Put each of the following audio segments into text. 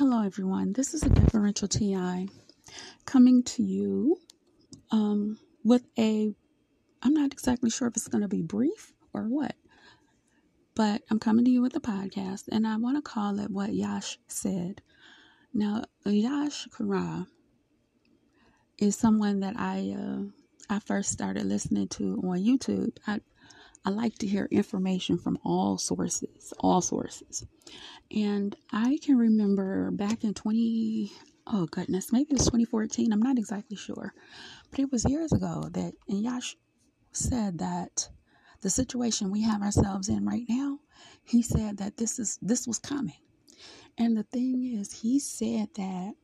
Hello, everyone. This is a differential TI coming to you um, with a. I'm not exactly sure if it's going to be brief or what, but I'm coming to you with a podcast, and I want to call it what Yash said. Now, Yash Kara is someone that I uh, I first started listening to on YouTube. I I like to hear information from all sources, all sources. And I can remember back in 20, oh goodness, maybe it was 2014, I'm not exactly sure. But it was years ago that Yash said that the situation we have ourselves in right now, he said that this is this was coming. And the thing is, he said that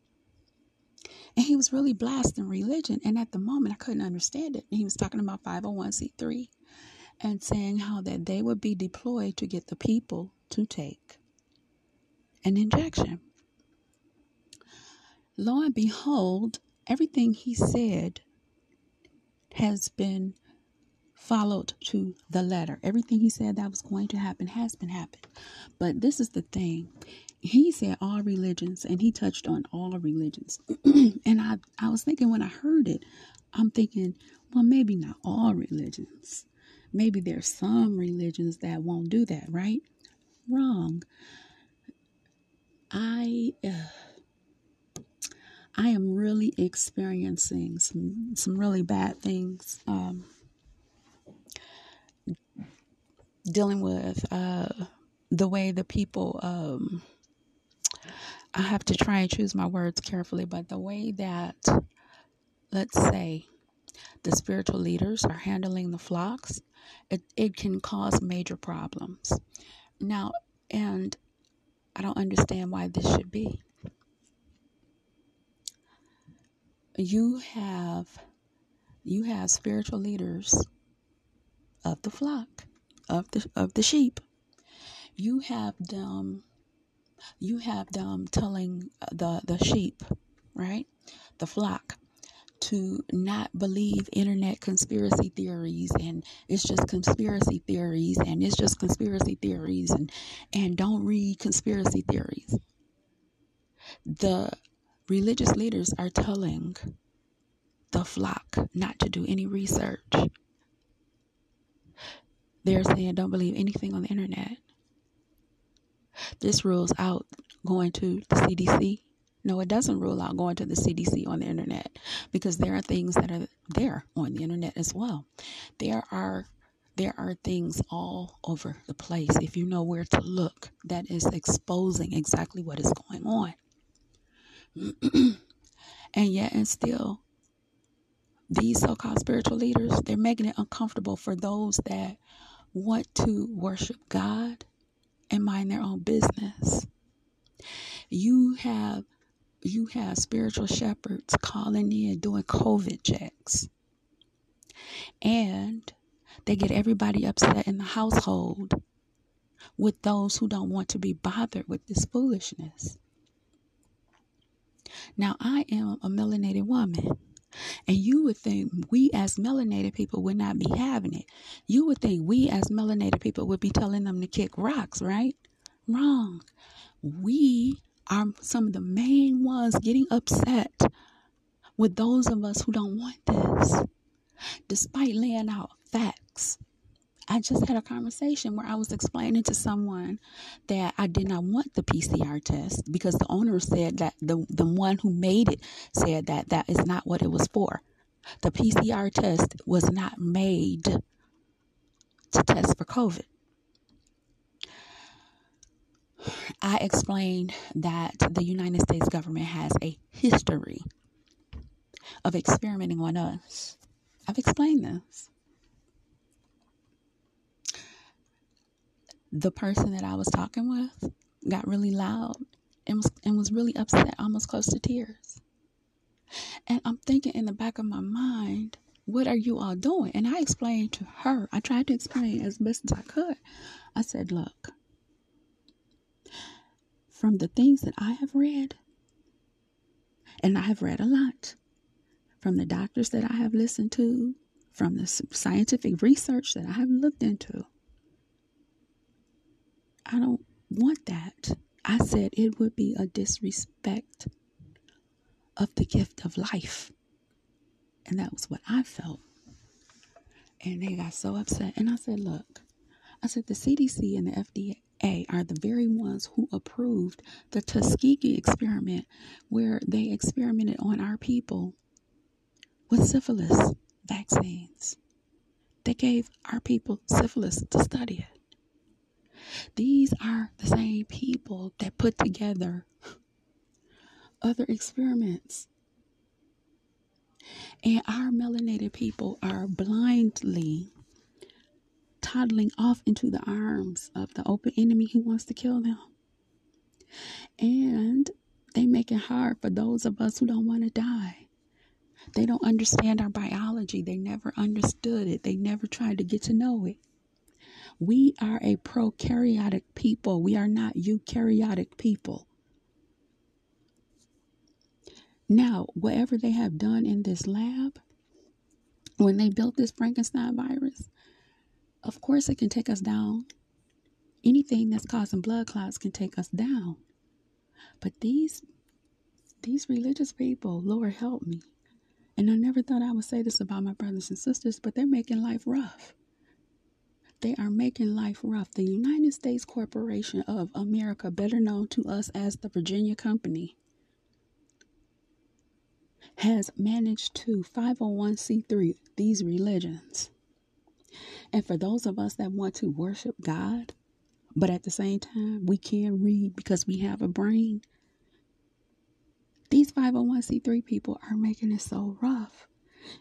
and he was really blasting religion. And at the moment, I couldn't understand it. And he was talking about 501c3 and saying how that they would be deployed to get the people to take an injection. Lo and behold, everything he said has been followed to the letter. Everything he said that was going to happen has been happened. But this is the thing. He said all religions and he touched on all religions. and I I was thinking when I heard it, I'm thinking, well maybe not all religions. Maybe there's some religions that won't do that, right? Wrong. I uh, I am really experiencing some some really bad things. Um, dealing with uh, the way the people. Um, I have to try and choose my words carefully, but the way that, let's say, the spiritual leaders are handling the flocks, it, it can cause major problems. Now, and I don't understand why this should be. You have you have spiritual leaders of the flock, of the of the sheep. You have them you have them telling the the sheep, right? The flock to not believe internet conspiracy theories and it's just conspiracy theories and it's just conspiracy theories and and don't read conspiracy theories. The religious leaders are telling the flock not to do any research. They're saying don't believe anything on the internet. This rules out going to the CDC no, it doesn't rule out going to the CDC on the internet because there are things that are there on the internet as well. There are there are things all over the place if you know where to look that is exposing exactly what is going on. and yet and still these so-called spiritual leaders, they're making it uncomfortable for those that want to worship God and mind their own business. You have you have spiritual shepherds calling in doing COVID checks. And they get everybody upset in the household with those who don't want to be bothered with this foolishness. Now, I am a melanated woman. And you would think we as melanated people would not be having it. You would think we as melanated people would be telling them to kick rocks, right? Wrong. We are some of the main ones getting upset with those of us who don't want this, despite laying out facts. I just had a conversation where I was explaining to someone that I did not want the PCR test because the owner said that the, the one who made it said that that is not what it was for. The PCR test was not made to test for COVID. I explained that the United States government has a history of experimenting on us. I've explained this. The person that I was talking with got really loud and was, and was really upset, almost close to tears. And I'm thinking in the back of my mind, what are you all doing? And I explained to her, I tried to explain as best as I could. I said, look, from the things that I have read, and I have read a lot, from the doctors that I have listened to, from the scientific research that I have looked into, I don't want that. I said it would be a disrespect of the gift of life. And that was what I felt. And they got so upset. And I said, look, I said the CDC and the FDA are the very ones who approved the Tuskegee experiment where they experimented on our people with syphilis vaccines. They gave our people syphilis to study it. These are the same people that put together other experiments. And our melanated people are blindly toddling off into the arms of the open enemy who wants to kill them. And they make it hard for those of us who don't want to die. They don't understand our biology. They never understood it. They never tried to get to know it. We are a prokaryotic people. We are not eukaryotic people. Now, whatever they have done in this lab, when they built this Frankenstein virus, of course it can take us down. Anything that's causing blood clots can take us down. But these these religious people, Lord help me. And I never thought I would say this about my brothers and sisters, but they're making life rough. They are making life rough. The United States Corporation of America, better known to us as the Virginia Company, has managed to 501c3 these religions. And for those of us that want to worship God, but at the same time we can read because we have a brain, these 501c3 people are making it so rough.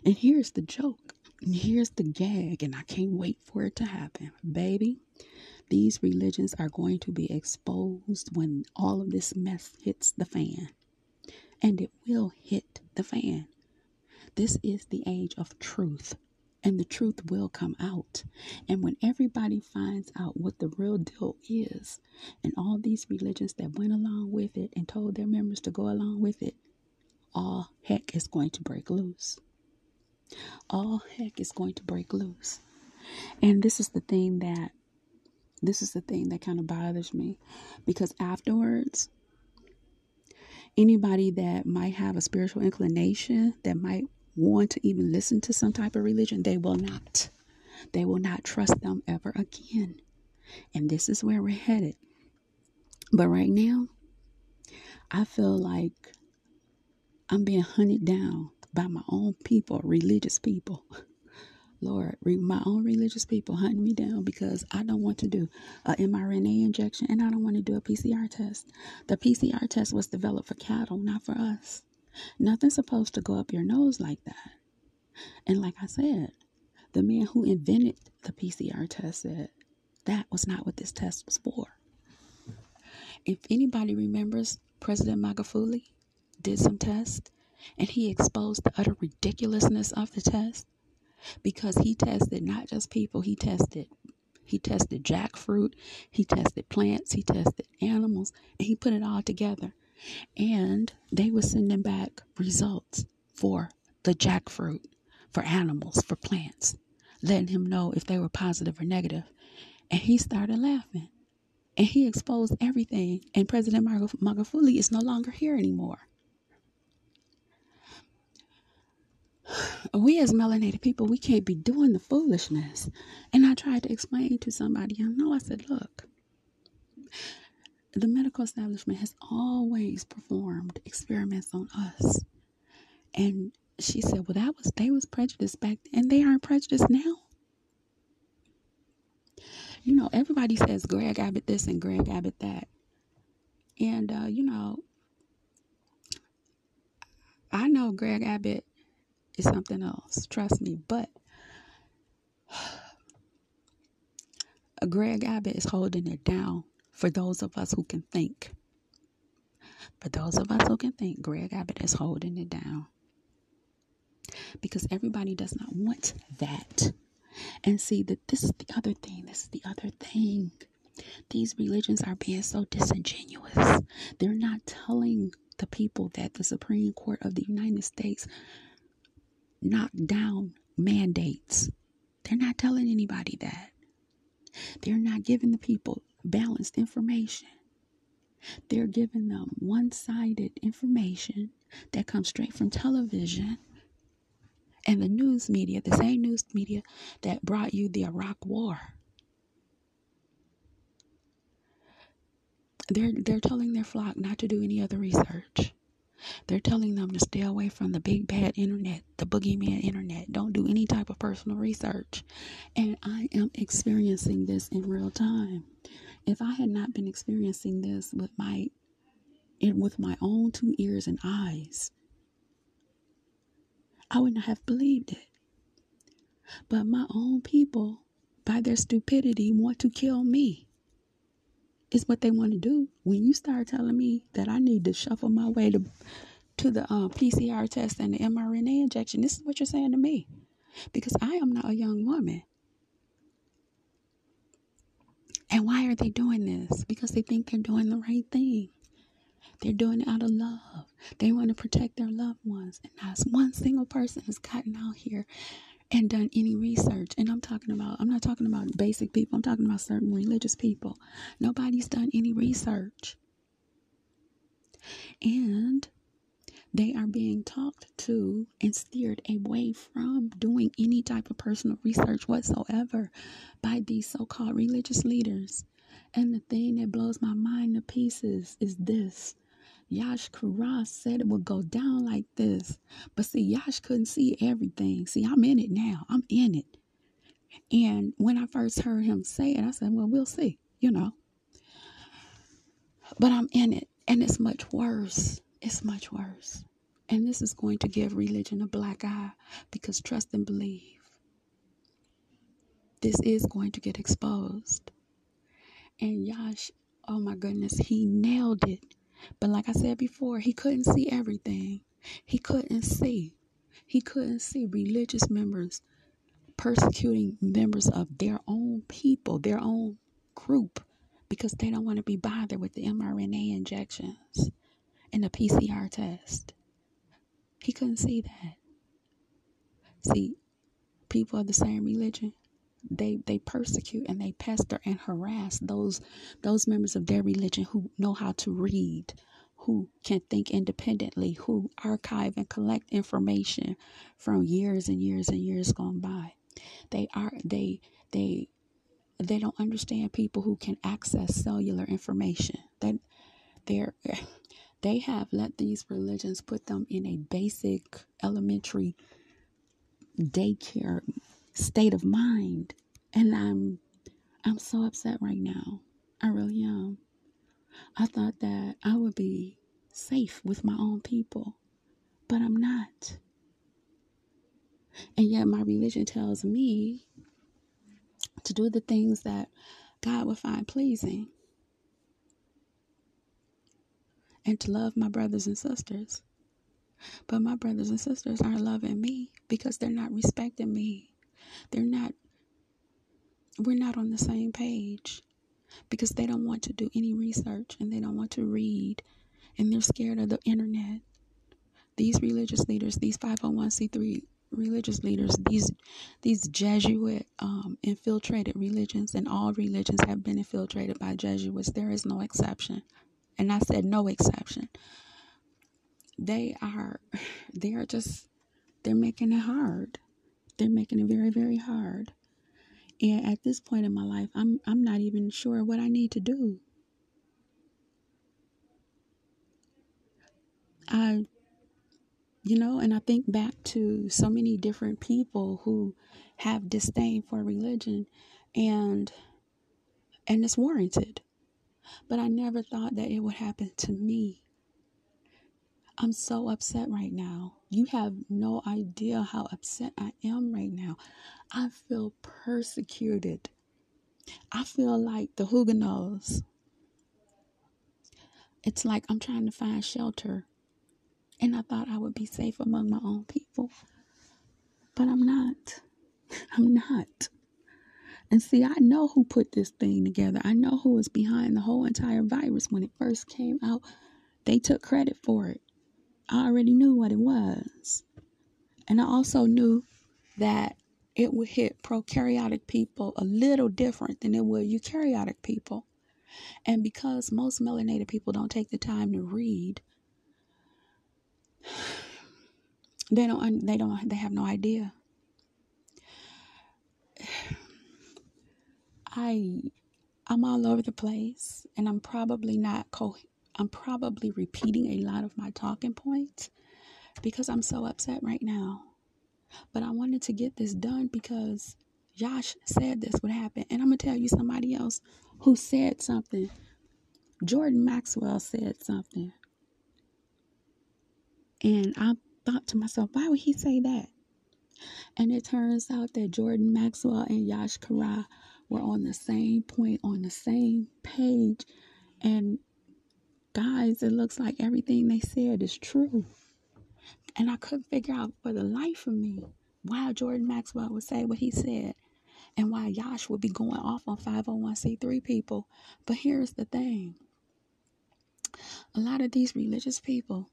And here's the joke and here's the gag, and I can't wait for it to happen. Baby, these religions are going to be exposed when all of this mess hits the fan. And it will hit the fan. This is the age of truth, and the truth will come out. And when everybody finds out what the real deal is, and all these religions that went along with it and told their members to go along with it, all heck is going to break loose all heck is going to break loose. And this is the thing that this is the thing that kind of bothers me because afterwards anybody that might have a spiritual inclination that might want to even listen to some type of religion they will not they will not trust them ever again and this is where we're headed but right now i feel like i'm being hunted down by my own people, religious people. Lord, my own religious people hunting me down because I don't want to do a mRNA injection and I don't want to do a PCR test. The PCR test was developed for cattle, not for us. Nothing's supposed to go up your nose like that. And like I said, the man who invented the PCR test said that was not what this test was for. If anybody remembers, President Magufuli did some tests and he exposed the utter ridiculousness of the test because he tested not just people, he tested he tested jackfruit, he tested plants, he tested animals, and he put it all together. And they were sending back results for the jackfruit, for animals, for plants, letting him know if they were positive or negative. And he started laughing. And he exposed everything. And President Magufuli is no longer here anymore. we as melanated people, we can't be doing the foolishness. And I tried to explain to somebody, I know, I said, look, the medical establishment has always performed experiments on us. And she said, well, that was, they was prejudiced back and they aren't prejudiced now. You know, everybody says Greg Abbott this and Greg Abbott that. And, uh, you know, I know Greg Abbott is something else. Trust me. But Greg Abbott is holding it down for those of us who can think. For those of us who can think, Greg Abbott is holding it down. Because everybody does not want that. And see that this is the other thing. This is the other thing. These religions are being so disingenuous. They're not telling the people that the Supreme Court of the United States knock down mandates. They're not telling anybody that. They're not giving the people balanced information. They're giving them one sided information that comes straight from television and the news media, the same news media that brought you the Iraq War. They're, they're telling their flock not to do any other research. They're telling them to stay away from the big bad internet, the boogeyman internet. Don't do any type of personal research. And I am experiencing this in real time. If I had not been experiencing this with my and with my own two ears and eyes, I would not have believed it. But my own people, by their stupidity, want to kill me. Is what they want to do. When you start telling me that I need to shuffle my way to to the uh, PCR test and the mRNA injection, this is what you're saying to me, because I am not a young woman. And why are they doing this? Because they think they're doing the right thing. They're doing it out of love. They want to protect their loved ones. And not one single person has gotten out here and done any research. And I'm talking about, I'm not talking about basic people, I'm talking about certain religious people. Nobody's done any research. And they are being talked to and steered away from doing any type of personal research whatsoever by these so called religious leaders. And the thing that blows my mind to pieces is this Yash Kara said it would go down like this. But see, Yash couldn't see everything. See, I'm in it now. I'm in it. And when I first heard him say it, I said, well, we'll see, you know. But I'm in it. And it's much worse. It's much worse. And this is going to give religion a black eye because trust and believe. This is going to get exposed. And Yash, oh my goodness, he nailed it. But like I said before, he couldn't see everything. He couldn't see. He couldn't see religious members persecuting members of their own people, their own group, because they don't want to be bothered with the mRNA injections and the PCR test. He couldn't see that. See, people of the same religion, they they persecute and they pester and harass those those members of their religion who know how to read who can think independently who archive and collect information from years and years and years gone by. They are they they they don't understand people who can access cellular information. That they're they have let these religions put them in a basic elementary daycare state of mind. And I'm I'm so upset right now. I really am. I thought that I would be safe with my own people, but I'm not. And yet my religion tells me to do the things that God would find pleasing and to love my brothers and sisters. But my brothers and sisters aren't loving me because they're not respecting me. They're not, we're not on the same page because they don't want to do any research and they don't want to read and they're scared of the internet. These religious leaders, these 501c3 religious leaders, these these Jesuit um, infiltrated religions, and all religions have been infiltrated by Jesuits. There is no exception, and I said no exception they are they are just they're making it hard they're making it very very hard. And at this point in my life i'm i'm not even sure what i need to do. I you know and i think back to so many different people who have disdain for religion and and it's warranted. But i never thought that it would happen to me. I'm so upset right now. You have no idea how upset I am right now. I feel persecuted. I feel like the Huguenots. It's like I'm trying to find shelter. And I thought I would be safe among my own people. But I'm not. I'm not. And see, I know who put this thing together. I know who was behind the whole entire virus when it first came out. They took credit for it. I already knew what it was. And I also knew that it would hit prokaryotic people a little different than it would eukaryotic people. And because most melanated people don't take the time to read, they don't they don't they have no idea. I I'm all over the place and I'm probably not co I'm probably repeating a lot of my talking points because I'm so upset right now. But I wanted to get this done because Yash said this would happen. And I'm going to tell you somebody else who said something. Jordan Maxwell said something. And I thought to myself, why would he say that? And it turns out that Jordan Maxwell and Yash Kara were on the same point, on the same page. And guys, it looks like everything they said is true. And I couldn't figure out for the life of me why Jordan Maxwell would say what he said and why Yash would be going off on 501c3 people. But here's the thing a lot of these religious people,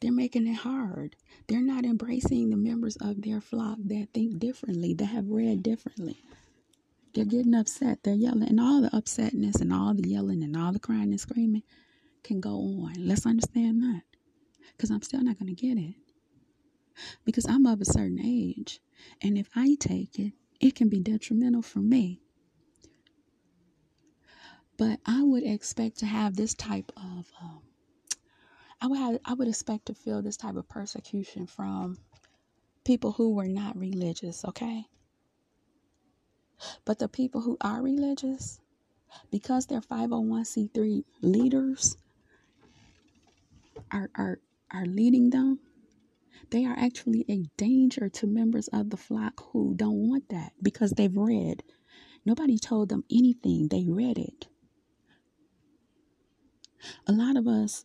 they're making it hard. They're not embracing the members of their flock that think differently, that have read differently. They're getting upset. They're yelling. And all the upsetness and all the yelling and all the crying and screaming can go on. Let's understand that. Because I'm still not going to get it. Because I'm of a certain age. And if I take it, it can be detrimental for me. But I would expect to have this type of, um, I would have, I would expect to feel this type of persecution from people who were not religious. Okay, but the people who are religious, because they're 501c3 leaders are, are, are leading them, they are actually a danger to members of the flock who don't want that because they've read. Nobody told them anything, they read it. A lot of us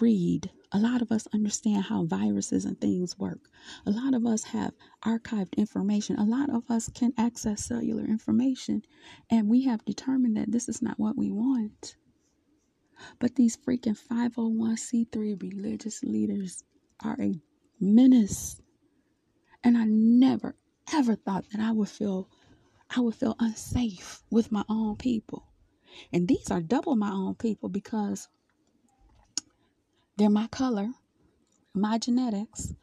read a lot of us understand how viruses and things work. A lot of us have archived information. A lot of us can access cellular information. And we have determined that this is not what we want. But these freaking 501c3 religious leaders are a menace. And I never, ever thought that I would feel I would feel unsafe with my own people. And these are double my own people because they're my color, my genetics,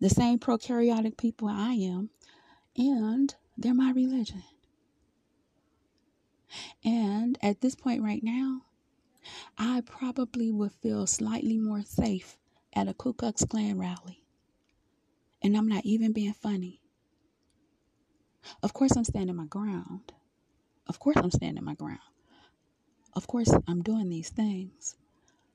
the same prokaryotic people I am, and they're my religion. And at this point right now, I probably would feel slightly more safe at a Ku Klux Klan rally. And I'm not even being funny. Of course, I'm standing my ground. Of course, I'm standing my ground. Of course, I'm doing these things.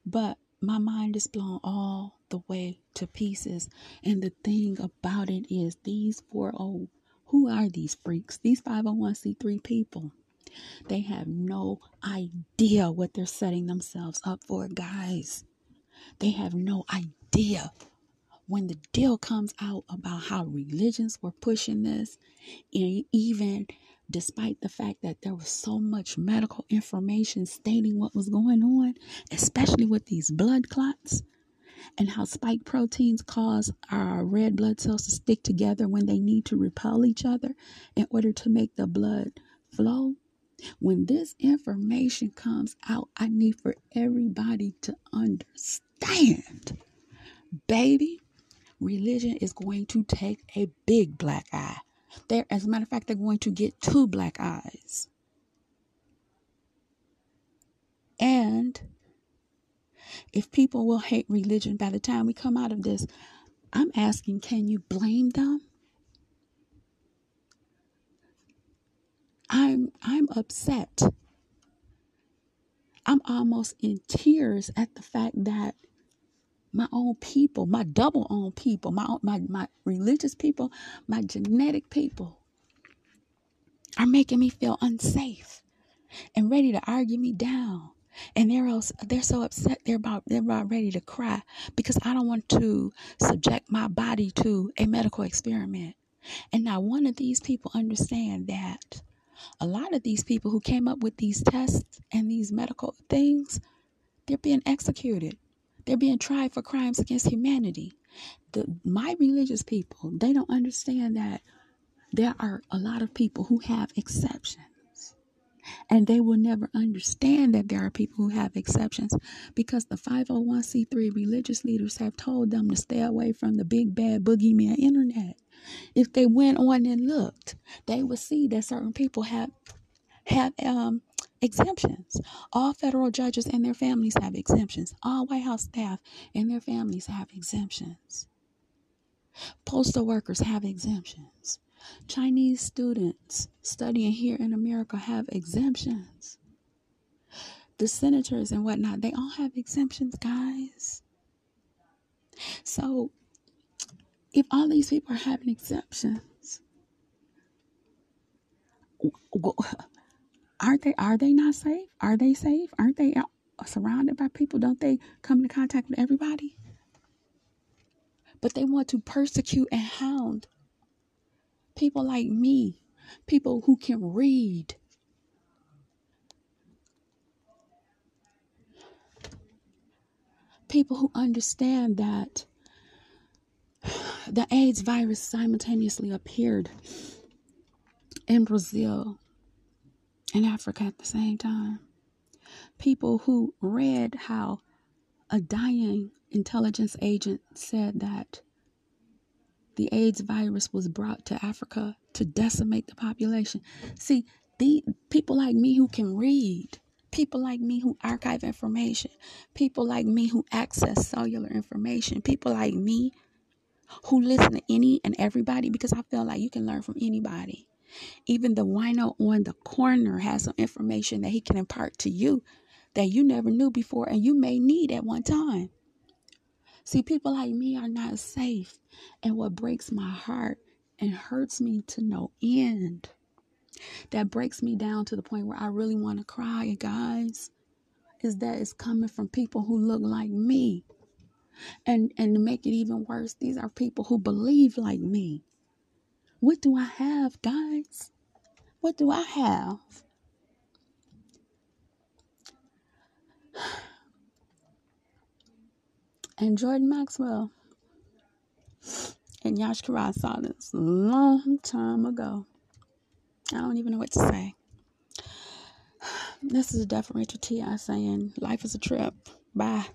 But my mind is blown all the way to pieces. And the thing about it is, these four oh, who are these freaks? These 501c3 people. They have no idea what they're setting themselves up for, guys. They have no idea. When the deal comes out about how religions were pushing this, and even despite the fact that there was so much medical information stating what was going on, especially with these blood clots and how spike proteins cause our red blood cells to stick together when they need to repel each other in order to make the blood flow. When this information comes out, I need for everybody to understand, baby, religion is going to take a big black eye. They're, as a matter of fact, they're going to get two black eyes. And if people will hate religion by the time we come out of this, I'm asking, can you blame them? I'm I'm upset. I'm almost in tears at the fact that my own people, my double own people, my, my, my religious people, my genetic people are making me feel unsafe and ready to argue me down. And they're they're so upset they're about they're about ready to cry because I don't want to subject my body to a medical experiment. And now one of these people understand that a lot of these people who came up with these tests and these medical things, they're being executed. They're being tried for crimes against humanity. The, my religious people, they don't understand that there are a lot of people who have exceptions. And they will never understand that there are people who have exceptions because the 501c3 religious leaders have told them to stay away from the big bad boogeyman internet. If they went on and looked, they would see that certain people have have um, exemptions. All federal judges and their families have exemptions. All White House staff and their families have exemptions. Postal workers have exemptions. Chinese students studying here in America have exemptions. The senators and whatnot, they all have exemptions, guys. So, if all these people are having exemptions, aren't they? Are they not safe? Are they safe? Aren't they surrounded by people? Don't they come into contact with everybody? But they want to persecute and hound people like me, people who can read. People who understand that the AIDS virus simultaneously appeared in Brazil and Africa at the same time. People who read how a dying intelligence agent said that the AIDS virus was brought to Africa to decimate the population. See, the people like me who can read, people like me who archive information, people like me who access cellular information, people like me who listen to any and everybody because I feel like you can learn from anybody. Even the wino on the corner has some information that he can impart to you that you never knew before and you may need at one time. See, people like me are not safe. And what breaks my heart and hurts me to no end, that breaks me down to the point where I really want to cry, guys, is that it's coming from people who look like me. And and to make it even worse, these are people who believe like me. What do I have, guys? What do I have? And Jordan Maxwell and Yash Karai saw this long time ago. I don't even know what to say. This is a deferential T.I. saying life is a trip. Bye.